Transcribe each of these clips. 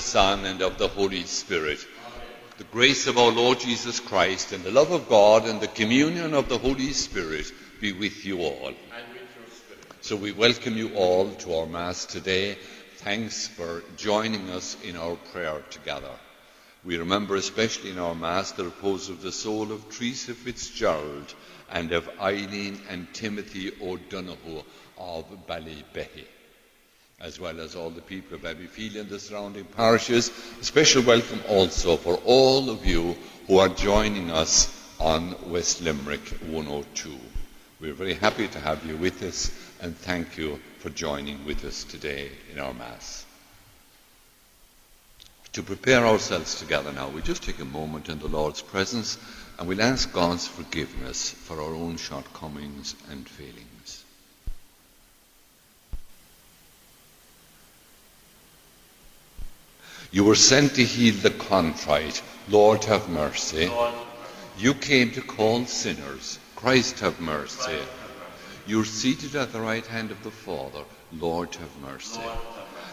the Son, and of the Holy Spirit. The grace of our Lord Jesus Christ, and the love of God, and the communion of the Holy Spirit be with you all. With So we welcome you all to our Mass today. Thanks for joining us in our prayer together. We remember especially in our Mass the repose of the soul of Teresa Fitzgerald and of Eileen and Timothy O'Donoghue of Ballybehy as well as all the people of Abbeyfeale and the surrounding parishes. A special welcome also for all of you who are joining us on West Limerick 102. We're very happy to have you with us and thank you for joining with us today in our Mass. To prepare ourselves together now, we just take a moment in the Lord's presence and we'll ask God's forgiveness for our own shortcomings and failings. You were sent to heal the contrite. Lord, have mercy. You came to call sinners. Christ, have mercy. You're seated at the right hand of the Father. Lord, have mercy.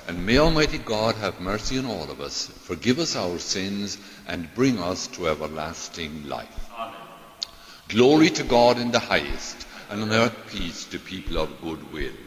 And may Almighty God have mercy on all of us, forgive us our sins, and bring us to everlasting life. Glory to God in the highest, and on earth peace to people of good will.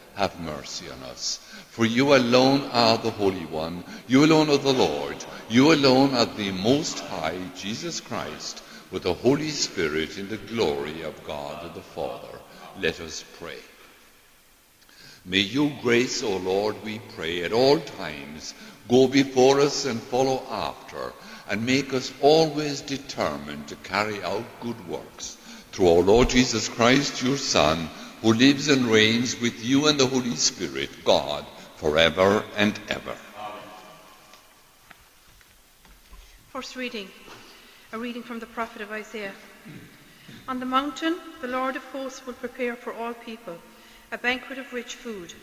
have mercy on us. For you alone are the Holy One, you alone are the Lord, you alone are the Most High, Jesus Christ, with the Holy Spirit in the glory of God the Father. Let us pray. May you grace, O Lord, we pray, at all times go before us and follow after, and make us always determined to carry out good works. Through our Lord Jesus Christ, your Son, who lives and reigns with you and the Holy Spirit, God, forever and ever. First reading, a reading from the prophet of Isaiah. On the mountain, the Lord of hosts will prepare for all people a banquet of rich food,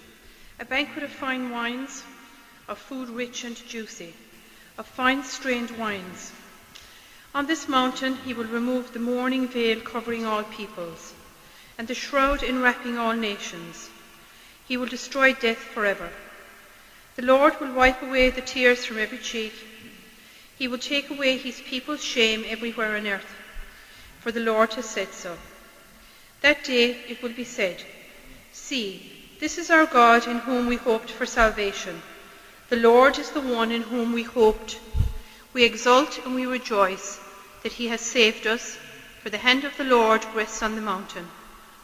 a banquet of fine wines, of food rich and juicy, of fine strained wines. On this mountain he will remove the mourning veil covering all peoples, and the shroud enwrapping all nations. He will destroy death forever. The Lord will wipe away the tears from every cheek. He will take away his people's shame everywhere on earth, for the Lord has said so. That day it will be said, See, this is our God in whom we hoped for salvation. The Lord is the one in whom we hoped. We exult and we rejoice that he has saved us, for the hand of the Lord rests on the mountain.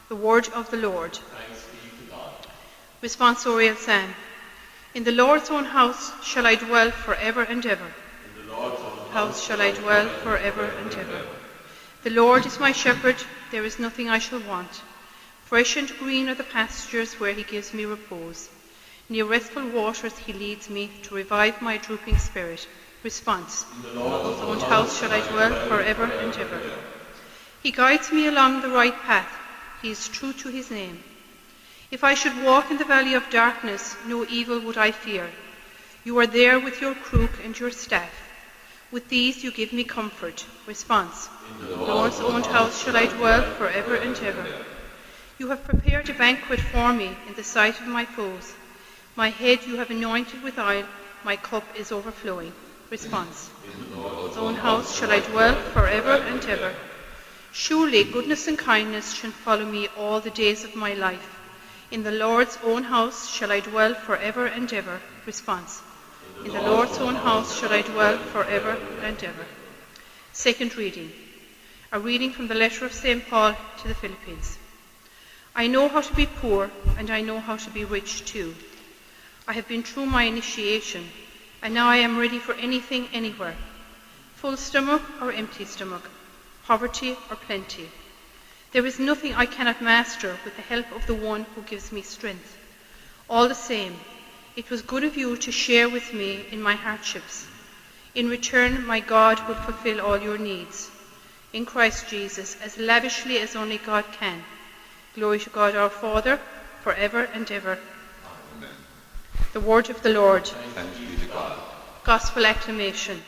The word of the Lord. Responsorial Psalm. In the Lord's own house shall I dwell forever and ever. In the Lord's own house shall I dwell forever and ever. The Lord is my shepherd, there is nothing I shall want. Fresh and green are the pastures where he gives me repose. Near restful waters he leads me to revive my drooping spirit. Response In the Lord's own house shall I dwell forever and ever. He guides me along the right path. He is true to his name. If I should walk in the valley of darkness, no evil would I fear. You are there with your crook and your staff. With these you give me comfort. Response In the Lord's own house shall I dwell forever and ever. You have prepared a banquet for me in the sight of my foes. My head you have anointed with oil, my cup is overflowing. Response In the Lord's own house shall I dwell forever and ever. Surely goodness and kindness shall follow me all the days of my life. In the Lord's own house shall I dwell forever and ever. Response In the Lord's own house shall I dwell forever and ever. Second reading. A reading from the letter of St. Paul to the Philippians. I know how to be poor, and I know how to be rich too. I have been through my initiation, and now I am ready for anything, anywhere. Full stomach or empty stomach, poverty or plenty. There is nothing I cannot master with the help of the one who gives me strength. All the same, it was good of you to share with me in my hardships. In return, my God will fulfill all your needs. In Christ Jesus, as lavishly as only God can. Glory to God our Father, forever and ever. Amen. The word of the Lord. Thanks be to God. Gospel acclamation.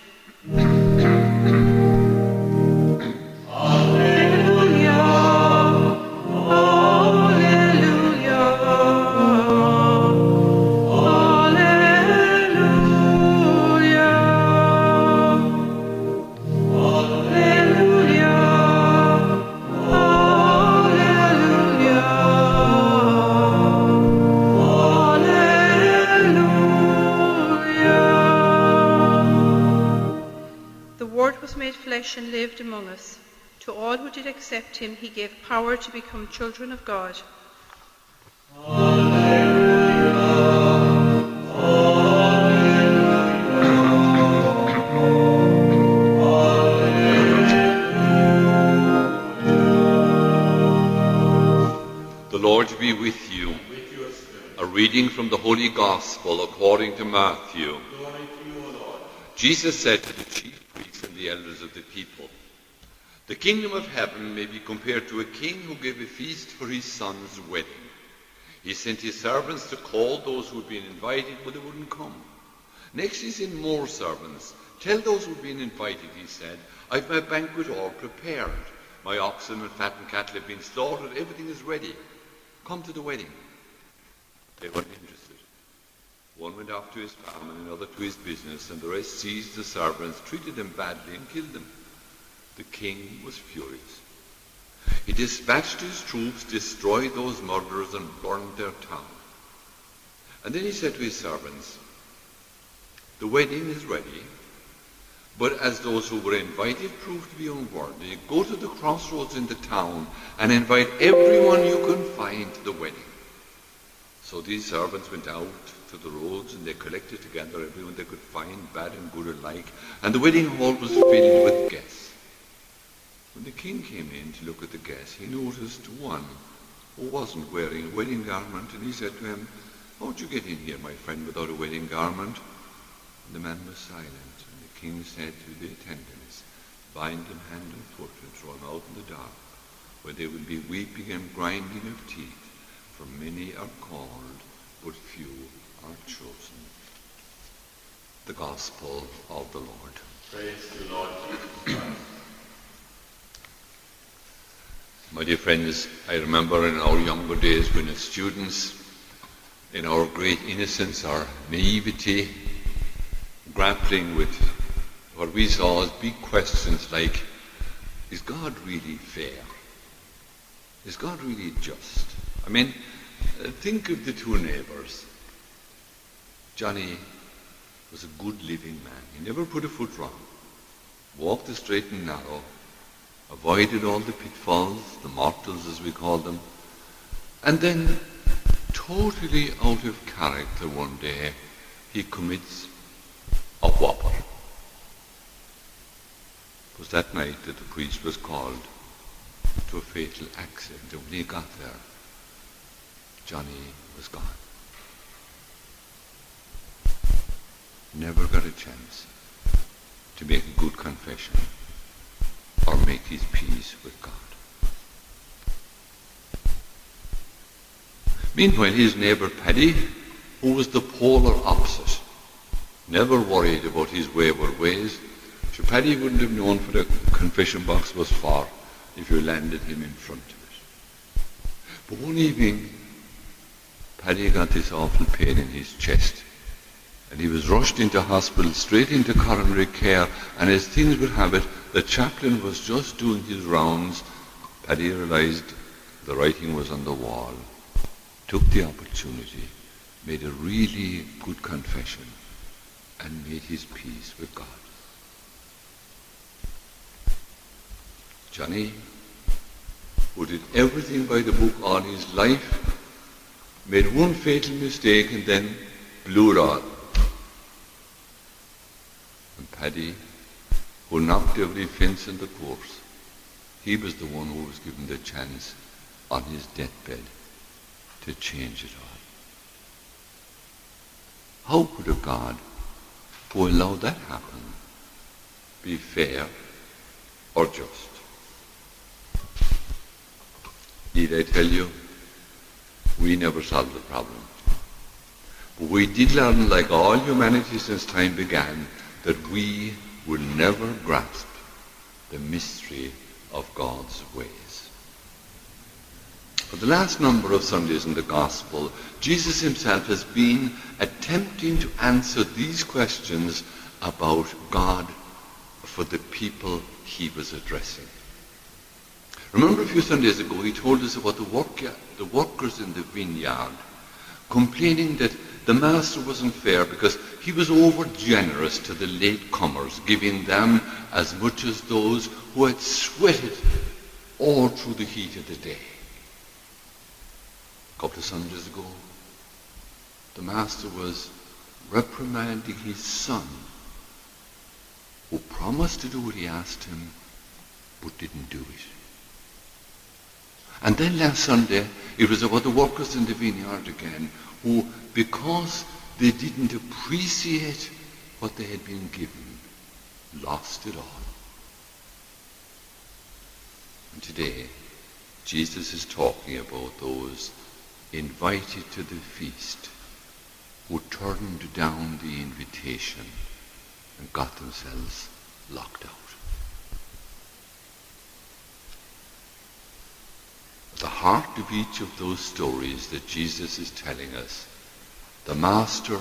Accept him, he gave power to become children of God. The Lord be with you. A reading from the Holy Gospel according to Matthew. Jesus said to the chief priests and the elders of the people. The kingdom of heaven may be compared to a king who gave a feast for his son's wedding. He sent his servants to call those who had been invited, but they wouldn't come. Next he sent more servants. Tell those who had been invited, he said, I've my banquet all prepared. My oxen and fattened cattle have been slaughtered. Everything is ready. Come to the wedding. They weren't interested. One went off to his farm and another to his business, and the rest seized the servants, treated them badly, and killed them. The king was furious. He dispatched his troops, destroyed those murderers, and burned their town. And then he said to his servants, The wedding is ready, but as those who were invited proved to be unworthy, go to the crossroads in the town and invite everyone you can find to the wedding. So these servants went out to the roads and they collected together everyone they could find, bad and good alike, and the wedding hall was filled with guests. When the king came in to look at the guests, he noticed one who wasn't wearing a wedding garment, and he said to him, How'd you get in here, my friend, without a wedding garment? And the man was silent, and the king said to the attendants, Bind him hand and foot and throw him out in the dark, where there will be weeping and grinding of teeth, for many are called, but few are chosen. The Gospel of the Lord. Praise the Lord My dear friends, I remember in our younger days when as students, in our great innocence, our naivety, grappling with what we saw as big questions like, is God really fair? Is God really just? I mean, uh, think of the two neighbours. Johnny was a good living man. He never put a foot wrong. Walked the straight and narrow. Avoided all the pitfalls, the mortals as we call them. And then, totally out of character one day, he commits a whopper. It was that night that the priest was called to a fatal accident. And when he got there, Johnny was gone. Never got a chance to make a good confession or make his peace with God. Meanwhile, his neighbour Paddy, who was the polar opposite, never worried about his wayward ways. So Paddy wouldn't have known what a confession box was for if you landed him in front of it. But one evening, Paddy got this awful pain in his chest. And he was rushed into hospital, straight into coronary care, and as things would have it, the chaplain was just doing his rounds. He realized the writing was on the wall, took the opportunity, made a really good confession, and made his peace with God. Johnny, who did everything by the book all his life, made one fatal mistake and then blew it all. And Paddy, who knocked every fence in the course, he was the one who was given the chance on his deathbed to change it all. How could a God who allowed that happen be fair or just? Need I tell you, we never solved the problem. But we did learn, like all humanity since time began, that we will never grasp the mystery of God's ways. For the last number of Sundays in the Gospel, Jesus himself has been attempting to answer these questions about God for the people he was addressing. Remember a few Sundays ago he told us about the, work, the workers in the vineyard complaining that the master wasn't fair because he was over generous to the late comers, giving them as much as those who had sweated all through the heat of the day. A couple of Sundays ago, the master was reprimanding his son, who promised to do what he asked him, but didn't do it. And then last Sunday, it was about the workers in the vineyard again, who, because they didn't appreciate what they had been given, lost it all. And today, Jesus is talking about those invited to the feast who turned down the invitation and got themselves locked out. The heart of each of those stories that Jesus is telling us, the Master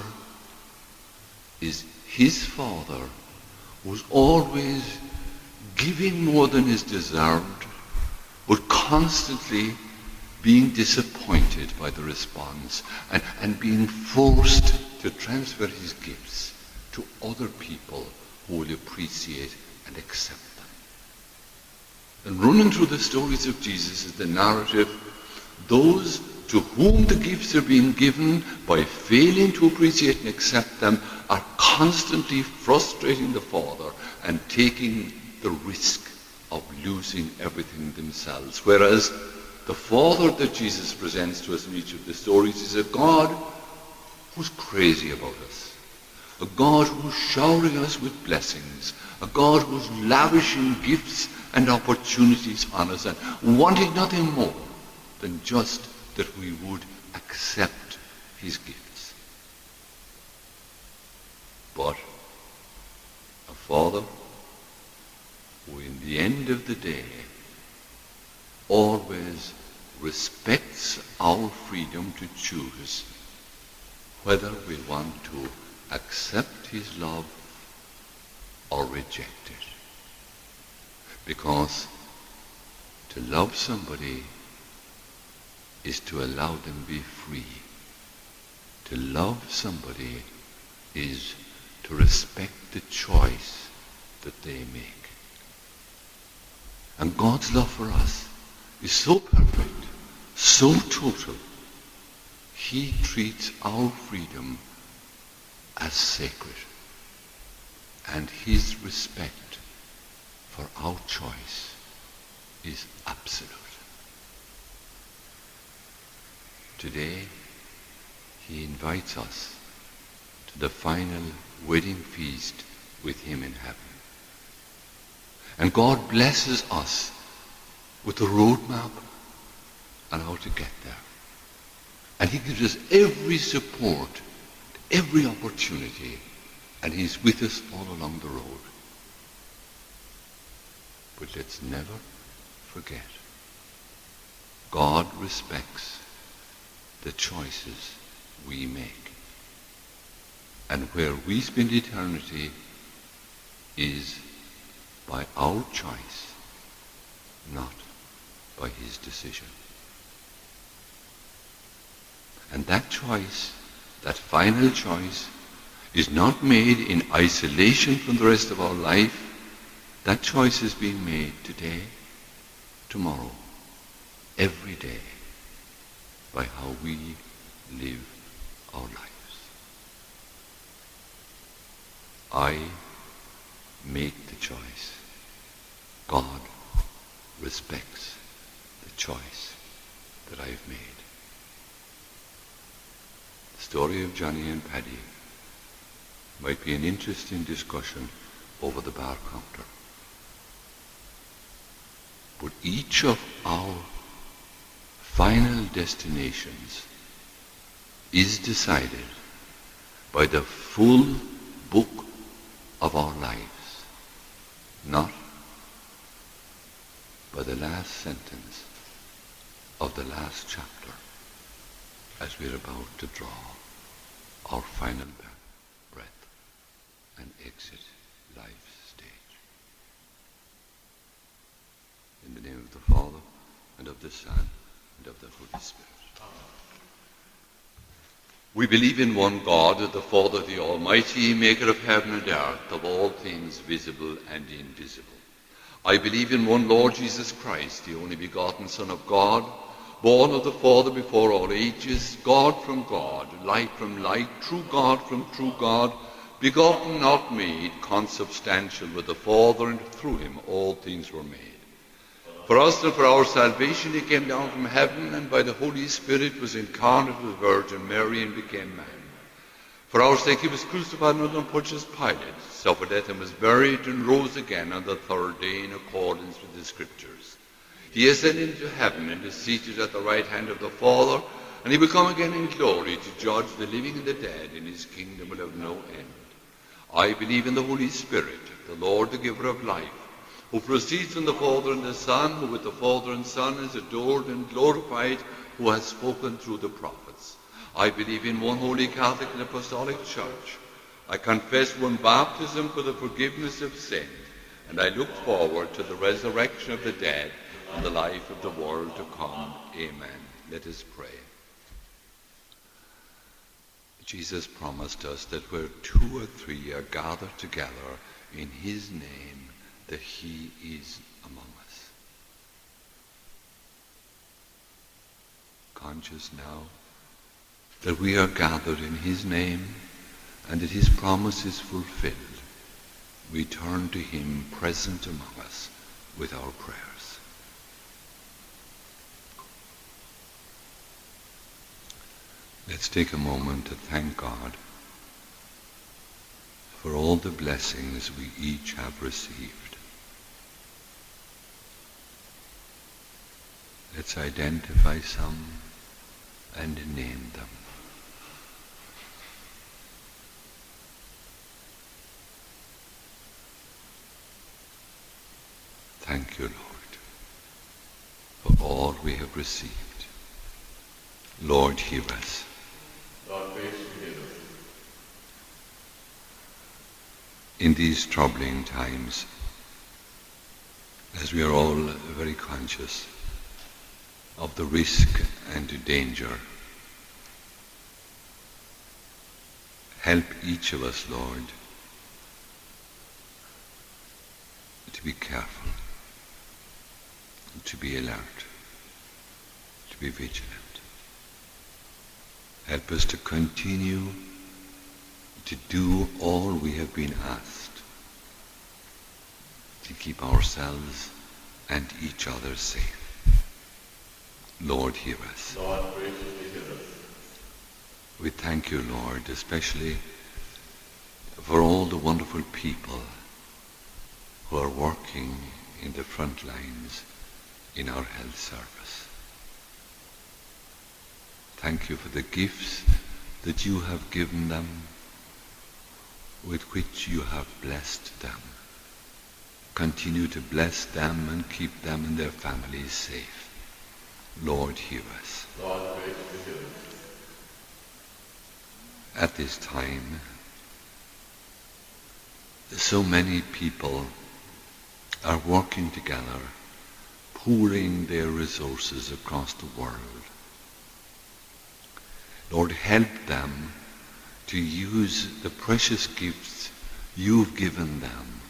is his Father who's always giving more than is deserved, but constantly being disappointed by the response and, and being forced to transfer his gifts to other people who will appreciate and accept. And running through the stories of Jesus is the narrative, those to whom the gifts are being given by failing to appreciate and accept them are constantly frustrating the Father and taking the risk of losing everything themselves. Whereas the Father that Jesus presents to us in each of the stories is a God who's crazy about us, a God who's showering us with blessings, a God who's lavishing gifts and opportunities on us and wanting nothing more than just that we would accept his gifts. But a Father who in the end of the day always respects our freedom to choose whether we want to accept his love or reject it. Because to love somebody is to allow them be free. To love somebody is to respect the choice that they make. And God's love for us is so perfect, so total. He treats our freedom as sacred. And his respect for our choice is absolute. Today, he invites us to the final wedding feast with him in heaven. And God blesses us with a roadmap on how to get there. And he gives us every support, every opportunity, and he's with us all along the road. But let's never forget, God respects the choices we make. And where we spend eternity is by our choice, not by his decision. And that choice, that final choice, is not made in isolation from the rest of our life. That choice is being made today, tomorrow, every day, by how we live our lives. I make the choice. God respects the choice that I've made. The story of Johnny and Paddy might be an interesting discussion over the bar counter. But each of our final destinations is decided by the full book of our lives, not by the last sentence of the last chapter as we're about to draw our final breath and exit the name of the Father, and of the Son, and of the Holy Spirit. We believe in one God, the Father, the Almighty, maker of heaven and earth, of all things visible and invisible. I believe in one Lord Jesus Christ, the only begotten Son of God, born of the Father before all ages, God from God, light from light, true God from true God, begotten, not made, consubstantial with the Father, and through him all things were made. For us and for our salvation he came down from heaven, and by the Holy Spirit was incarnate with the Virgin Mary and became man. For our sake he was crucified under Pontius Pilate, suffered death and was buried, and rose again on the third day in accordance with the Scriptures. He ascended into heaven and is seated at the right hand of the Father, and he will come again in glory to judge the living and the dead, and his kingdom will have no end. I believe in the Holy Spirit, the Lord, the giver of life, who proceeds from the Father and the Son, who with the Father and Son is adored and glorified, who has spoken through the prophets. I believe in one holy Catholic and Apostolic Church. I confess one baptism for the forgiveness of sin, and I look forward to the resurrection of the dead and the life of the world to come. Amen. Let us pray. Jesus promised us that where two or three are gathered together in his name, that he is among us. Conscious now that we are gathered in his name and that his promise is fulfilled, we turn to him present among us with our prayers. Let's take a moment to thank God for all the blessings we each have received. Let's identify some and name them. Thank you, Lord, for all we have received. Lord, hear us. Lord, forgive us. in these troubling times, as we are all very conscious of the risk and danger, help each of us, Lord, to be careful, to be alert, to be vigilant. Help us to continue to do all we have been asked to keep ourselves and each other safe. Lord, hear us. Lord, graciously hear us. We thank you, Lord, especially for all the wonderful people who are working in the front lines in our health service. Thank you for the gifts that you have given them, with which you have blessed them. Continue to bless them and keep them and their families safe. Lord, hear us. Lord, graciously hear us. At this time, so many people are working together, pouring their resources across the world. Lord, help them to use the precious gifts you've given them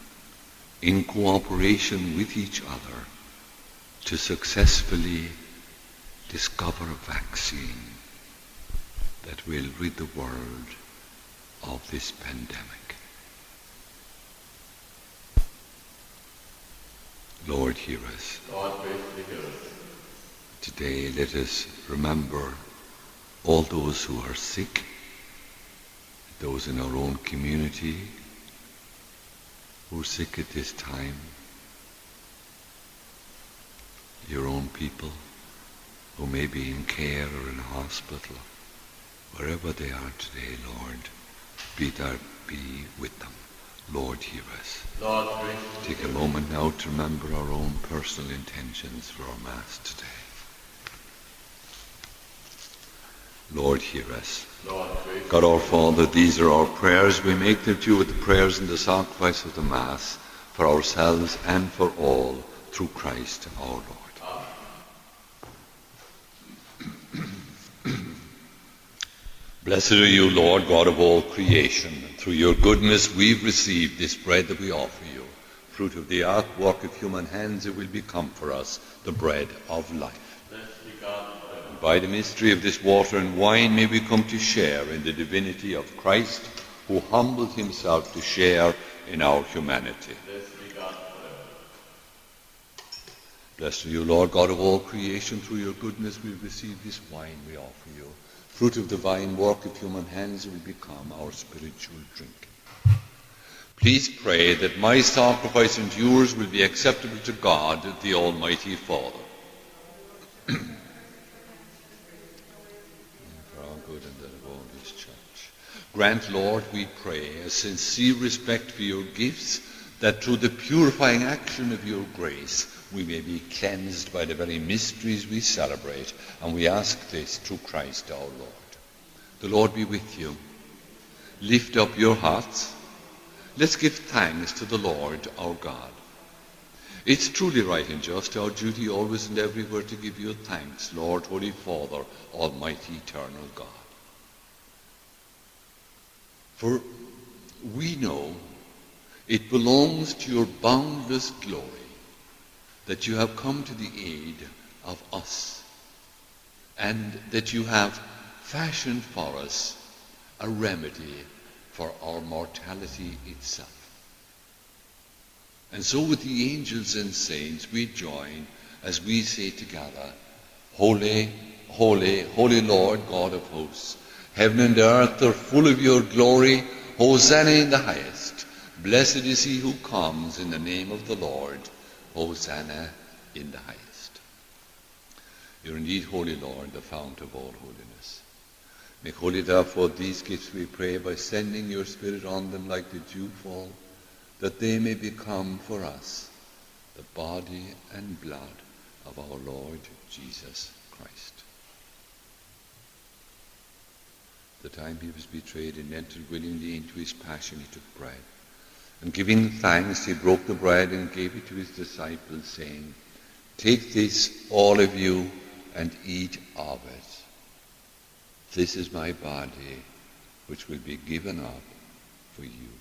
in cooperation with each other to successfully discover a vaccine that will rid the world of this pandemic. Lord, hear us. Lord, graciously hear us. Today, let us remember all those who are sick, those in our own community who are sick at this time, your own people who may be in care or in hospital, wherever they are today, Lord, be there, be with them. Lord, hear us. Lord, Take a moment now to remember our own personal intentions for our Mass today. Lord, hear us. Lord, God our Father, these are our prayers. We make them to you with the prayers and the sacrifice of the Mass for ourselves and for all through Christ our Lord. Blessed are you, Lord God of all creation. Through your goodness we've received this bread that we offer you. Fruit of the earth, work of human hands, it will become for us the bread of life. And by the mystery of this water and wine may we come to share in the divinity of Christ, who humbled himself to share in our humanity. Blessed be God forever. Blessed are you, Lord God of all creation. Through your goodness we receive this wine we offer you. Fruit of divine work of human hands will become our spiritual drink. Please pray that my sacrifice and yours will be acceptable to God, the Almighty Father. for our good and of church. Grant, Lord, we pray, a sincere respect for your gifts, that through the purifying action of your grace we may be cleansed by the very mysteries we celebrate, and we ask this through Christ our Lord. The Lord be with you. Lift up your hearts. Let's give thanks to the Lord our God. It's truly right and just, our duty always and everywhere to give you thanks, Lord, Holy Father, Almighty, Eternal God. For we know it belongs to your boundless glory that you have come to the aid of us and that you have fashioned for us a remedy for our mortality itself. And so with the angels and saints we join as we say together, Holy, holy, holy Lord God of hosts, heaven and earth are full of your glory, Hosanna in the highest. Blessed is he who comes in the name of the Lord, Hosanna in the highest. You're indeed holy, Lord, the fount of all holiness. Make holy, therefore, these gifts, we pray, by sending your Spirit on them like the dewfall, that they may become for us the body and blood of our Lord Jesus Christ. The time he was betrayed and entered willingly into his passion, he took bread. And giving thanks, he broke the bread and gave it to his disciples, saying, Take this, all of you, and eat of it. This is my body, which will be given up for you.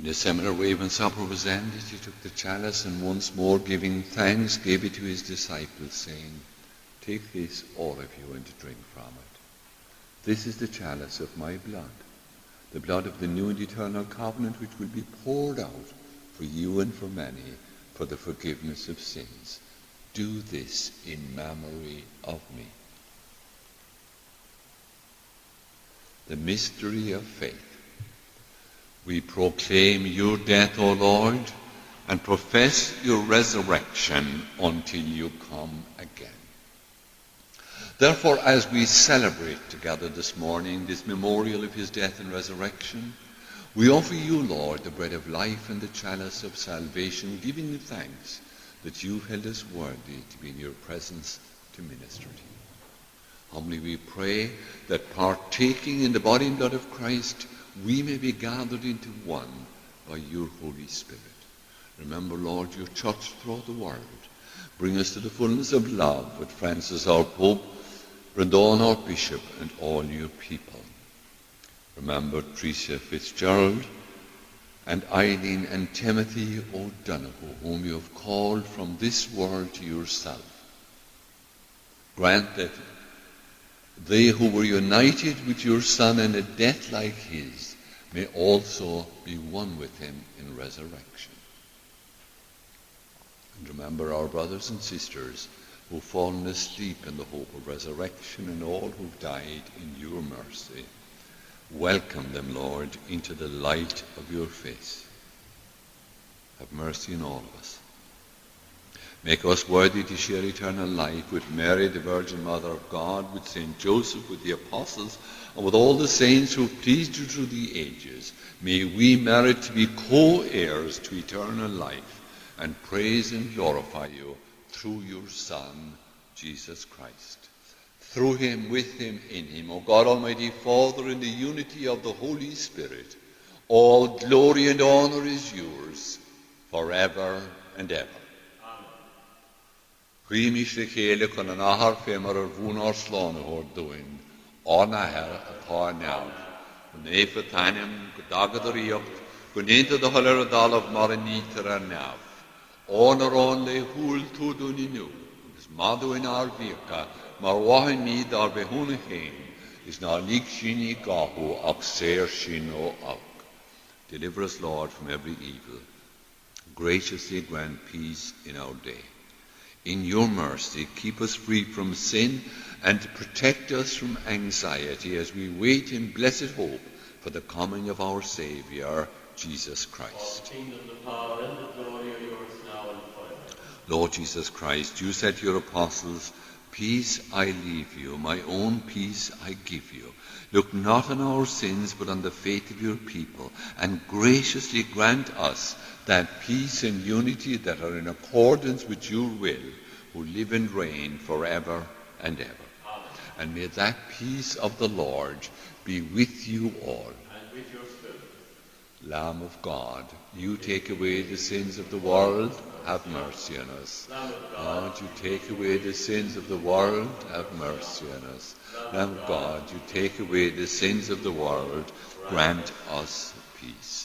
In a similar way, when supper was ended, he took the chalice and once more giving thanks, gave it to his disciples, saying, Take this, all of you, and drink from it. This is the chalice of my blood, the blood of the new and eternal covenant which will be poured out for you and for many, for the forgiveness of sins. Do this in memory of me. The mystery of faith. We proclaim your death, O Lord, and profess your resurrection until you come again. Therefore, as we celebrate together this morning this memorial of his death and resurrection, we offer you, Lord, the bread of life and the chalice of salvation, giving you thanks that you held us worthy to be in your presence to minister to you. Humbly we pray that partaking in the body and blood of Christ, we may be gathered into one by your Holy Spirit. Remember, Lord, your church throughout the world. Bring us to the fullness of love with Francis our Pope, Brendan our Bishop, and all your people. Remember Tricia Fitzgerald and Eileen and Timothy O'Donoghue, whom you have called from this world to yourself. Grant that they who were united with your Son in a death like his may also be one with him in resurrection. And remember our brothers and sisters who've fallen asleep in the hope of resurrection and all who've died in your mercy. Welcome them, Lord, into the light of your face. Have mercy on all of us. Make us worthy to share eternal life with Mary, the Virgin Mother of God, with St. Joseph, with the apostles, and with all the saints who have pleased you through the ages. May we merit to be co-heirs to eternal life and praise and glorify you through your Son, Jesus Christ. Through him, with him, in him, O God Almighty Father, in the unity of the Holy Spirit, all glory and honour is yours forever and ever. Chuimiis le chéile chun an ahar fémar ar bhún ar dúin, ánathe atá neamh, an éfa tainim go dagad ar íocht, go nénta do thoir a dalamh mar a nítar ar neamh. Ón ar ón le húil túdún inú, agus madú in ár bhícha, mar wahan míad ar bheithúna chéin, is sinní gahu séir sin ó. Deliver us, Lord, from every evil. Graciously grant peace in our day. In your mercy, keep us free from sin and protect us from anxiety as we wait in blessed hope for the coming of our Saviour, Jesus Christ. Kingdom, the power, and the glory are yours now and forever. Lord Jesus Christ, you said to your apostles, Peace I leave you, my own peace I give you. Look not on our sins, but on the faith of your people, and graciously grant us that peace and unity that are in accordance with your will, who live and reign forever and ever. And may that peace of the Lord be with you all. And with. Lamb of God, you take away the sins of the world, have mercy on us. God, you take away the sins of the world, have mercy on us. Lamb of God, you take away the sins of the world, grant us peace.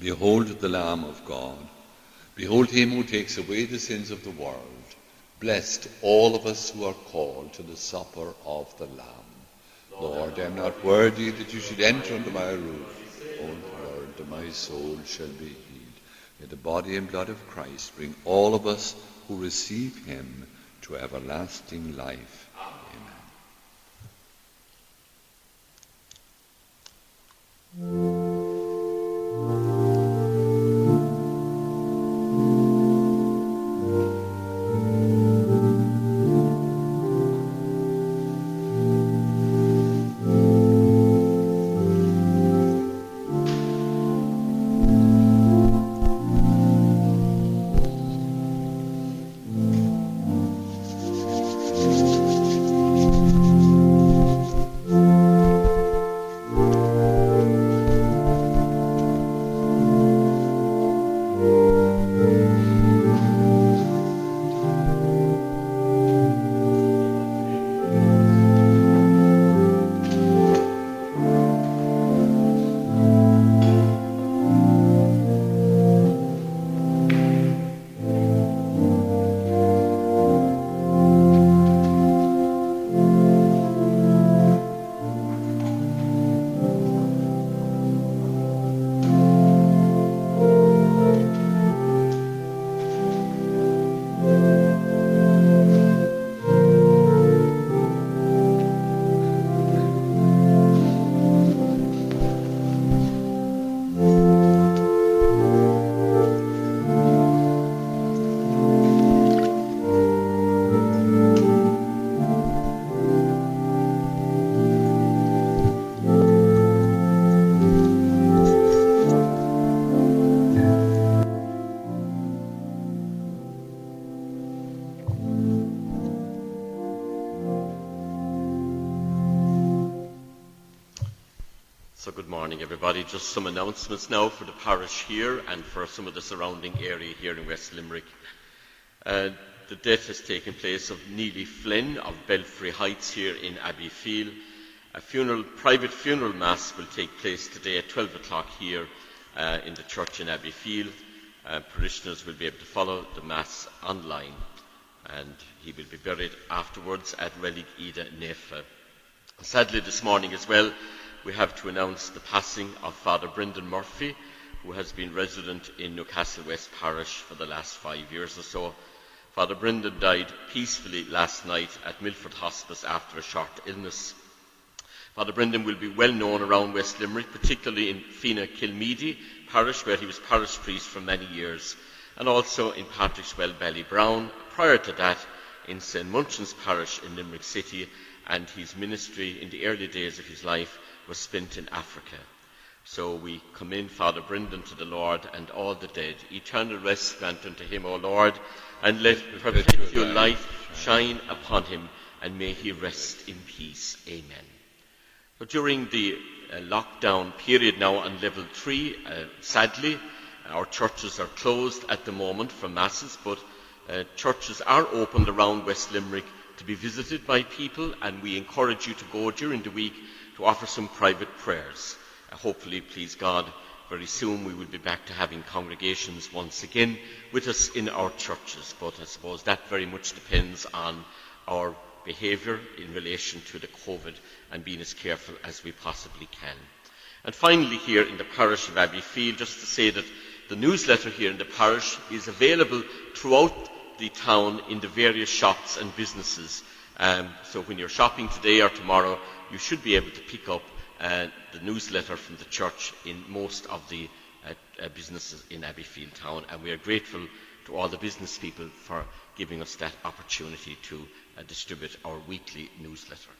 Behold the Lamb of God. Behold him who takes away the sins of the world. Blessed all of us who are called to the supper of the Lamb. Lord, I am not worthy that you should enter under my roof. Oh Lord, my soul shall be healed. May the body and blood of Christ bring all of us who receive him to everlasting life. Amen. Everybody. Just some announcements now for the parish here and for some of the surrounding area here in West Limerick. Uh, the death has taken place of Neely Flynn of Belfry Heights here in Abbeyfeale. A funeral, private funeral mass will take place today at 12 o'clock here uh, in the church in Abbeyfeale. Uh, parishioners will be able to follow the mass online and he will be buried afterwards at Reilig Íde Naofa. Sadly, this morning as well, we have to announce the passing of Father Brendan Murphy, who has been resident in Newcastle West Parish for the last five years or so. Father Brendan died peacefully last night at Milford Hospice after a short illness. Father Brendan will be well known around West Limerick, particularly in Feenagh Kilmeedy parish, where he was parish priest for many years, and also in Patrick's Patrickswell Ballybrown. Prior to that, in St Munchin's parish in Limerick City, and his ministry in the early days of his life was spent in Africa. So we commend Father Brendan to the Lord and all the dead. Eternal rest grant unto him, O Lord, and let perpetual light shine upon him, and may he rest in peace. Amen. But during the uh, lockdown period now on level three, uh, sadly, our churches are closed at the moment for masses, but uh, churches are opened around West Limerick to be visited by people, and we encourage you to go during the week to offer some private prayers. Uh, hopefully, please God, very soon we will be back to having congregations once again with us in our churches. But I suppose that very much depends on our behaviour in relation to the COVID and being as careful as we possibly can. And finally, here in the parish of Abbeyfeale, just to say that the newsletter here in the parish is available throughout the town in the various shops and businesses. Um, so when you're shopping today or tomorrow, you should be able to pick up uh, the newsletter from the church in most of the uh, uh, businesses in Abbeyfeale town. And we are grateful to all the business people for giving us that opportunity to uh, distribute our weekly newsletter.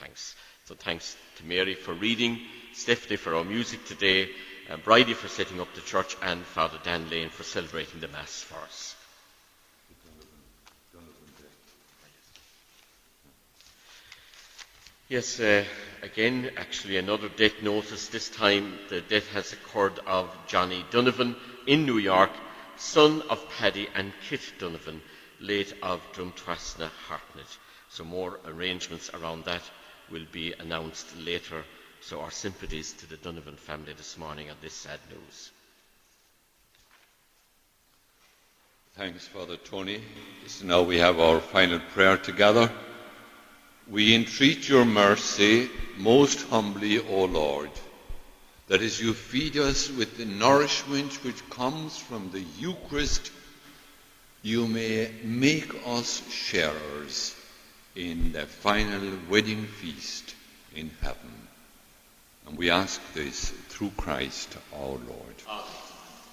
Thanks. So thanks to Mary for reading, Stephanie for our music today, uh, Bridie for setting up the church, and Father Dan Lane for celebrating the Mass for us. Yes, uh, again, actually another death notice. This time the death has occurred of Johnny Donovan in New York, son of Paddy and Kit Donovan, late of Drumtrasna Hartnett. So more arrangements around that will be announced later. So our sympathies to the Donovan family this morning on this sad news. Thanks, Father Tony. So now we have our final prayer together. We entreat your mercy most humbly, O Lord, that as you feed us with the nourishment which comes from the Eucharist, you may make us sharers in the final wedding feast in heaven. And we ask this through Christ our Lord.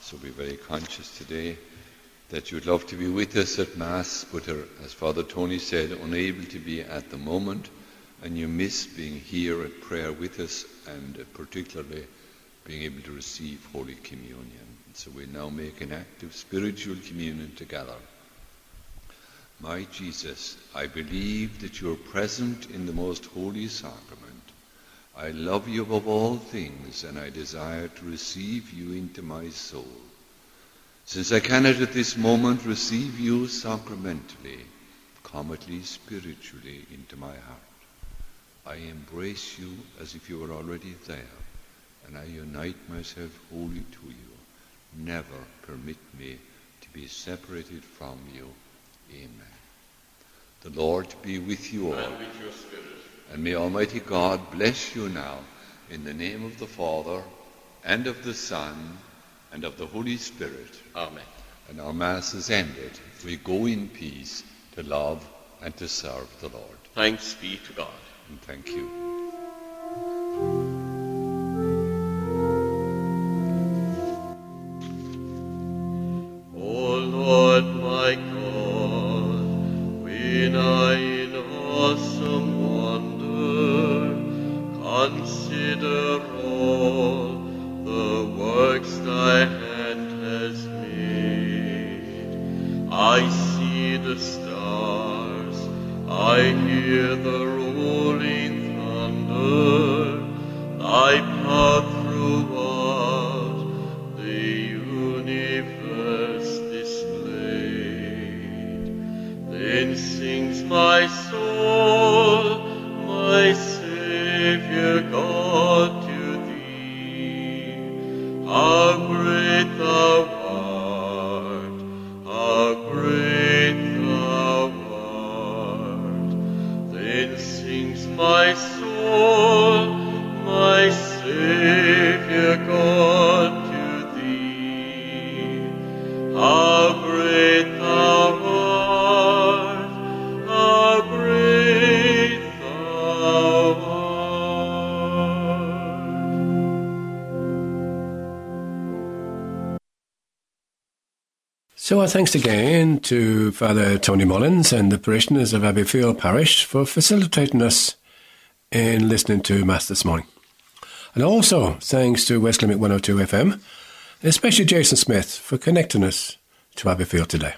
So be very conscious today that you'd love to be with us at Mass, but are, as Father Tony said, unable to be at the moment, and you miss being here at prayer with us, and uh, particularly being able to receive Holy Communion. So we now make an act of spiritual communion together. My Jesus, I believe that you are present in the most holy sacrament. I love you above all things, and I desire to receive you into my soul. Since I cannot at this moment receive you sacramentally, come at least spiritually into my heart. I embrace you as if you were already there, and I unite myself wholly to you. Never permit me to be separated from you. Amen. The Lord be with you all. And with your spirit. And may Almighty God bless you now in the name of the Father and of the Son and of the Holy Spirit. Amen. And our Mass is ended. We go in peace to love and to serve the Lord. Thanks be to God. And thank you. Then sings my soul. Thanks again to Father Tony Mullins and the parishioners of Abbeyfeale Parish for facilitating us in listening to Mass this morning. And also thanks to West Limerick 102 FM, and especially Jason Smith for connecting us to Abbeyfeale today.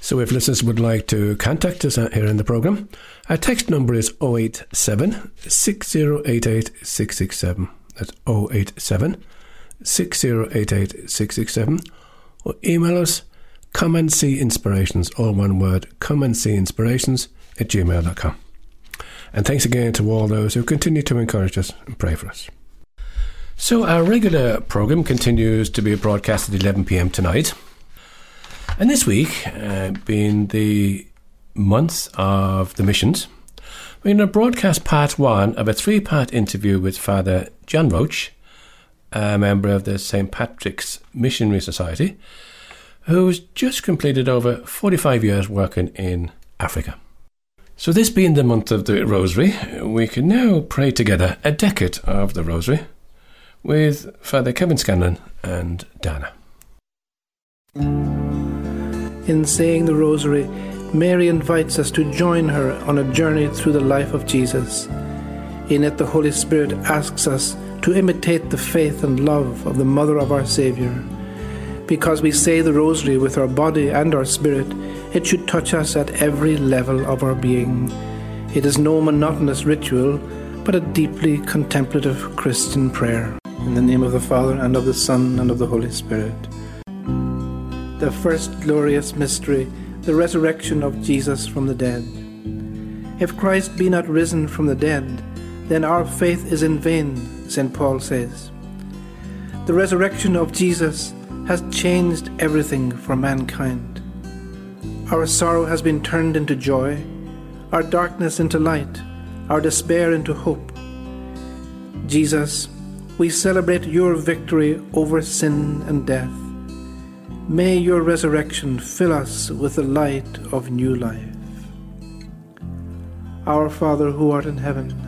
So if listeners would like to contact us here in the programme, our text number is 087 6088 667. That's 087 6088 667. Or email us come and see inspirations, all one word, come and see inspirations at gmail.com. And thanks again to all those who continue to encourage us and pray for us. So, our regular programme continues to be broadcast at 11 pm tonight. And this week, uh, being the month of the missions, we're going to broadcast part one of a three part interview with Father John Roach, a member of the St. Patrick's Missionary Society, who's just completed over 45 years working in Africa. So, this being the month of the Rosary, we can now pray together a decade of the Rosary with Father Kevin Scanlon and Dana. In saying the Rosary, Mary invites us to join her on a journey through the life of Jesus. In it, the Holy Spirit asks us to imitate the faith and love of the Mother of our Saviour. Because we say the Rosary with our body and our spirit, it should touch us at every level of our being. It is no monotonous ritual, but a deeply contemplative Christian prayer. In the name of the Father, and of the Son, and of the Holy Spirit the first glorious mystery, the resurrection of Jesus from the dead. If Christ be not risen from the dead, then our faith is in vain, St. Paul says. The resurrection of Jesus has changed everything for mankind. Our sorrow has been turned into joy, our darkness into light, our despair into hope. Jesus, we celebrate your victory over sin and death. May your resurrection fill us with the light of new life. Our Father who art in heaven,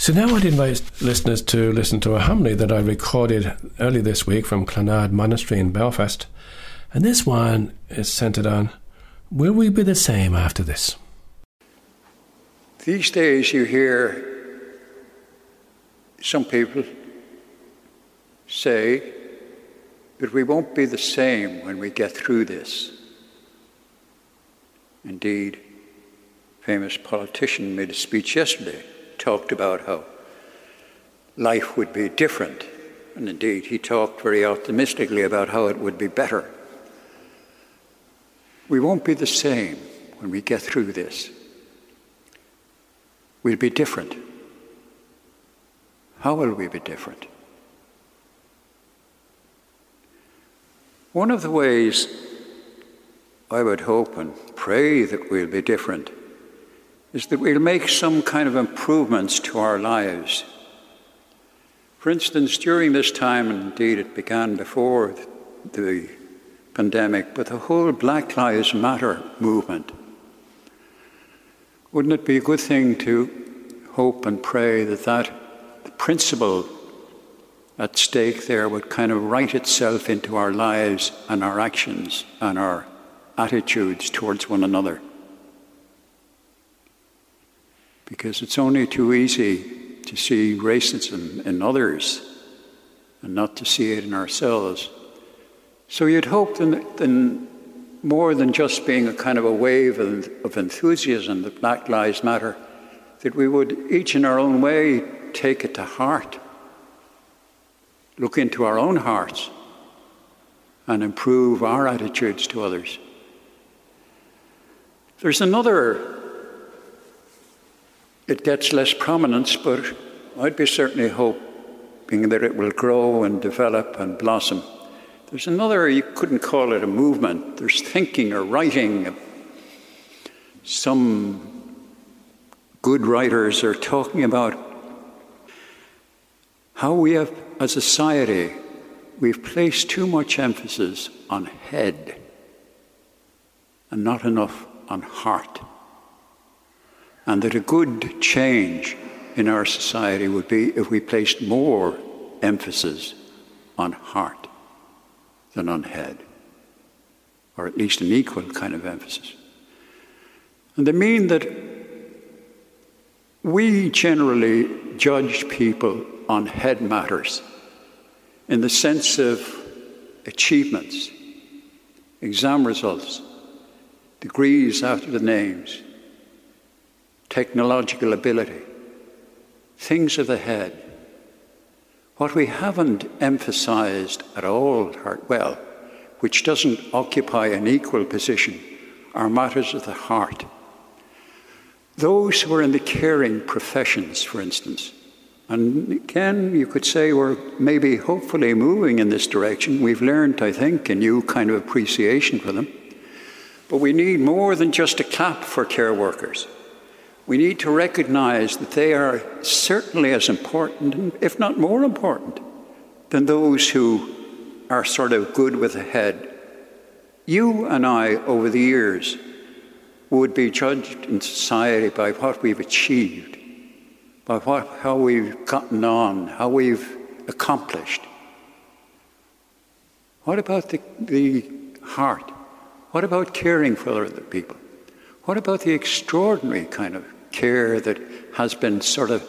So now I'd invite listeners to listen to a homily that I recorded early this week from Clonard Monastery in Belfast And this one is centered on Will we be the same after this? These days, you hear some people say that we won't be the same when we get through this. Indeed, famous politician made a speech yesterday, talked about how life would be different. And indeed, he talked very optimistically about how it would be better. We won't be the same when we get through this. We'll be different. How will we be different? One of the ways I would hope and pray that we'll be different is that we'll make some kind of improvements to our lives. For instance, during this time, and indeed it began before the pandemic, but the whole Black Lives Matter movement, wouldn't it be a good thing to hope and pray that that principle at stake there would kind of write itself into our lives and our actions and our attitudes towards one another? Because it's only too easy to see racism in others and not to see it in ourselves. So you'd hope that, more than just being a kind of a wave of, of enthusiasm that Black Lives Matter, that we would each in our own way take it to heart, look into our own hearts, and improve our attitudes to others. There's another it gets less prominence, but I'd be certainly hoping that it will grow and develop and blossom. There's another, you couldn't call it a movement, there's thinking or writing. Some good writers are talking about how we have, as a society, we've placed too much emphasis on head and not enough on heart and that a good change in our society would be if we placed more emphasis on heart than on head, or at least an equal kind of emphasis. And they mean that we generally judge people on head matters in the sense of achievements, exam results, degrees after the names, technological ability, things of the head. What we haven't emphasized at all, well, which doesn't occupy an equal position, are matters of the heart. Those who are in the caring professions, for instance, and again, you could say we're maybe hopefully moving in this direction. We've learned, I think, a new kind of appreciation for them. But we need more than just a clap for care workers we need to recognize that they are certainly as important, if not more important, than those who are sort of good with the head. You and I, over the years, would be judged in society by what we've achieved, by what, how we've gotten on, how we've accomplished. What about the, the heart? What about caring for other people? What about the extraordinary kind of care that has been sort of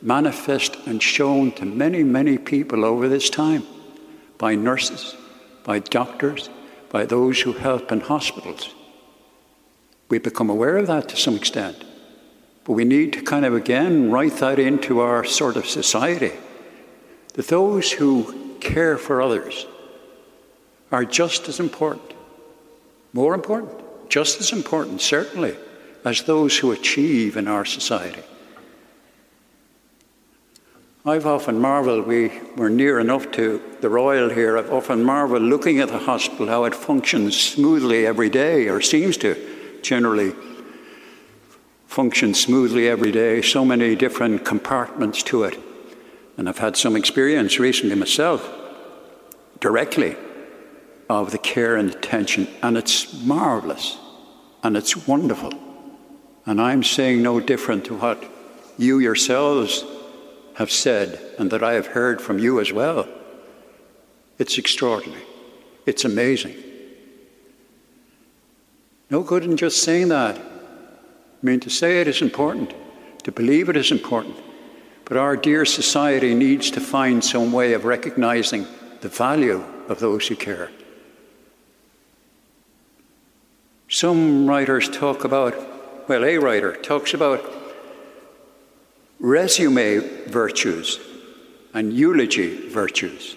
manifest and shown to many, many people over this time by nurses, by doctors, by those who help in hospitals. We become aware of that to some extent. But we need to kind of again write that into our sort of society that those who care for others are just as important, more important, just as important, certainly, as those who achieve in our society. I've often marvelled, we were near enough to the Royal here, I've often marvelled looking at the hospital how it functions smoothly every day, or seems to generally function smoothly every day, so many different compartments to it. And I've had some experience recently myself, directly, of the care and attention, and it's marvellous and it's wonderful. And I'm saying no different to what you yourselves have said and that I have heard from you as well. It's extraordinary. It's amazing. No good in just saying that. I mean, to say it is important, to believe it is important, but our dear society needs to find some way of recognizing the value of those who care. Some writers talk about, well, a writer talks about resume virtues and eulogy virtues.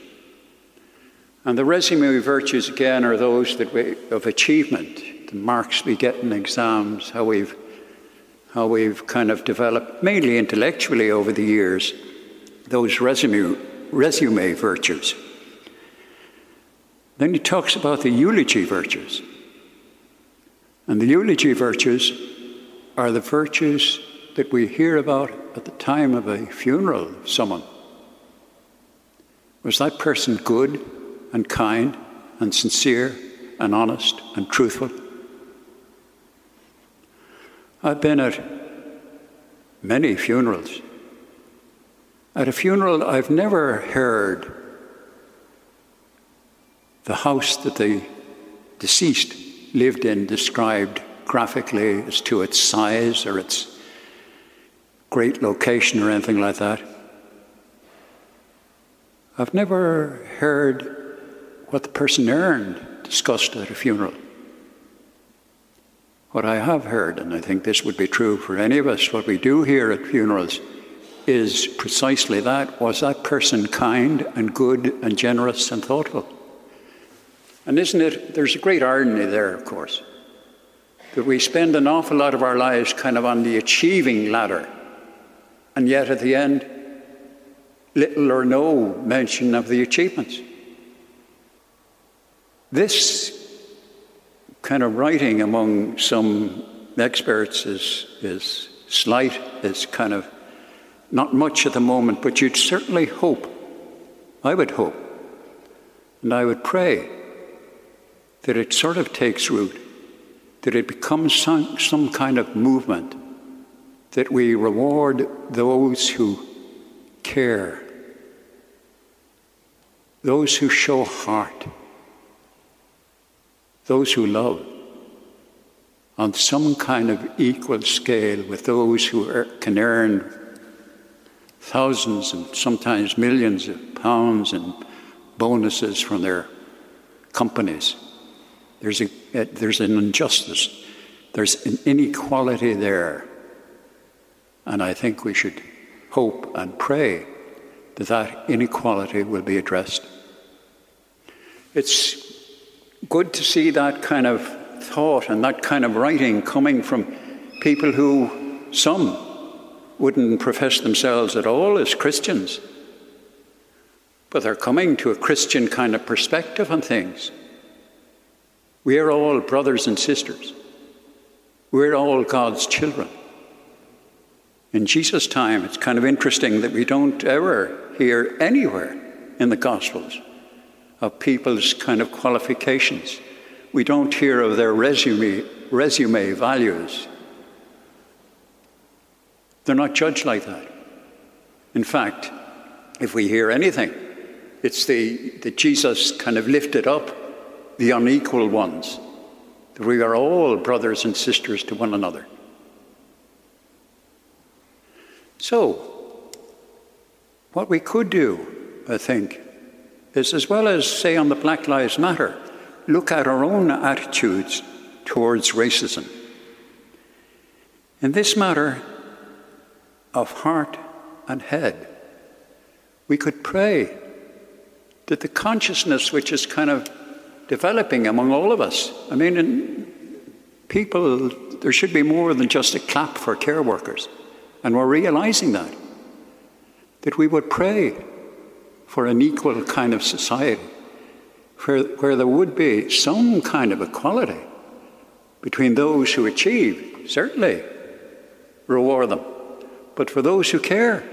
And the resume virtues, again, are those that we, of achievement, the marks we get in exams, how we've, how we've kind of developed, mainly intellectually over the years, those resume, resume virtues. Then he talks about the eulogy virtues. And the eulogy virtues are the virtues that we hear about at the time of a funeral of someone. Was that person good and kind and sincere and honest and truthful? I've been at many funerals. At a funeral, I've never heard the house that the deceased lived in described graphically as to its size or its great location or anything like that. I've never heard what the person earned discussed at a funeral. What I have heard, and I think this would be true for any of us, what we do here at funerals is precisely that was that person kind and good and generous and thoughtful? And isn't it, there's a great irony there, of course, that we spend an awful lot of our lives kind of on the achieving ladder, and yet at the end, little or no mention of the achievements. This kind of writing among some experts is, is slight, is kind of not much at the moment, but you'd certainly hope, I would hope, and I would pray that it sort of takes root, that it becomes some, some kind of movement, that we reward those who care, those who show heart, those who love, on some kind of equal scale with those who can earn thousands and sometimes millions of pounds and bonuses from their companies. There's, a, there's an injustice, there's an inequality there. And I think we should hope and pray that that inequality will be addressed. It's good to see that kind of thought and that kind of writing coming from people who, some, wouldn't profess themselves at all as Christians, but they're coming to a Christian kind of perspective on things. We are all brothers and sisters. We're all God's children. In Jesus' time, it's kind of interesting that we don't ever hear anywhere in the Gospels of people's kind of qualifications. We don't hear of their resume, resume values. They're not judged like that. In fact, if we hear anything, it's the, that Jesus kind of lifted up the unequal ones, that we are all brothers and sisters to one another. So, what we could do, I think, is as well as say on the Black Lives Matter, look at our own attitudes towards racism. In this matter of heart and head, we could pray that the consciousness which is kind of developing among all of us. I mean, people, there should be more than just a clap for care workers. And we're realizing that. That we would pray for an equal kind of society where, where there would be some kind of equality between those who achieve, certainly reward them. But for those who care,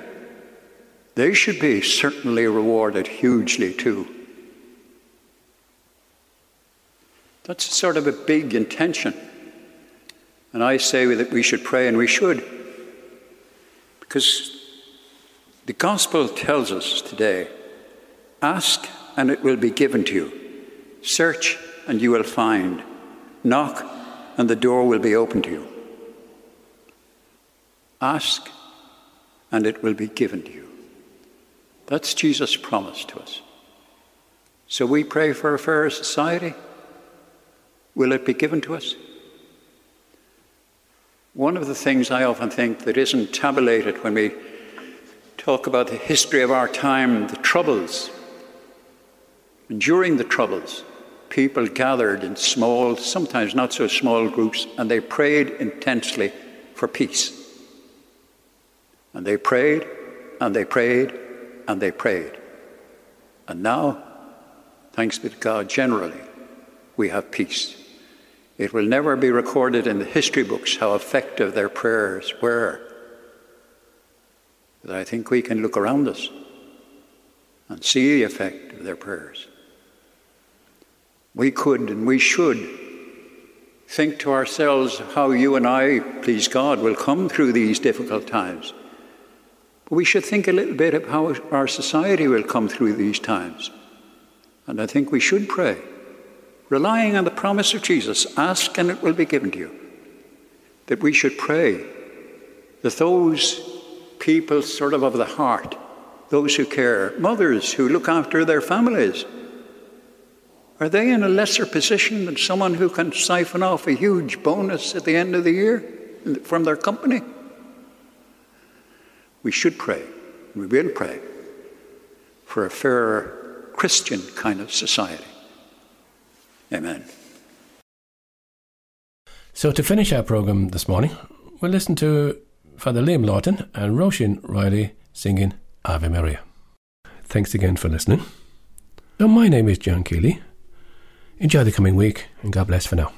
they should be certainly rewarded hugely too. That's sort of a big intention. And I say that we should pray, and we should. Because the gospel tells us today ask, and it will be given to you. Search, and you will find. Knock, and the door will be open to you. Ask, and it will be given to you. That's Jesus' promise to us. So we pray for a fairer society. Will it be given to us? One of the things I often think that isn't tabulated when we talk about the history of our time, the Troubles. And during the Troubles, people gathered in small, sometimes not so small groups, and they prayed intensely for peace. And they prayed, and they prayed, and they prayed. And now, thanks be to God, generally, we have peace. It will never be recorded in the history books how effective their prayers were. But I think we can look around us and see the effect of their prayers we could and we should think to ourselves how you and I, please God, will come through these difficult times. But we should think a little bit of how our society will come through these times. And I think we should pray, relying on the promise of Jesus ask and it will be given to you. That we should pray that those people, sort of of the heart, those who care, mothers who look after their families, are they in a lesser position than someone who can siphon off a huge bonus at the end of the year from their company? We should pray, we will pray, for a fairer Christian kind of society. Amen. So, to finish our programme this morning, we'll listen to Father Liam Lawton and Roisin Riley singing Ave Maria. Thanks again for listening. Now, my name is John Keeley. Enjoy the coming week, and God bless for now.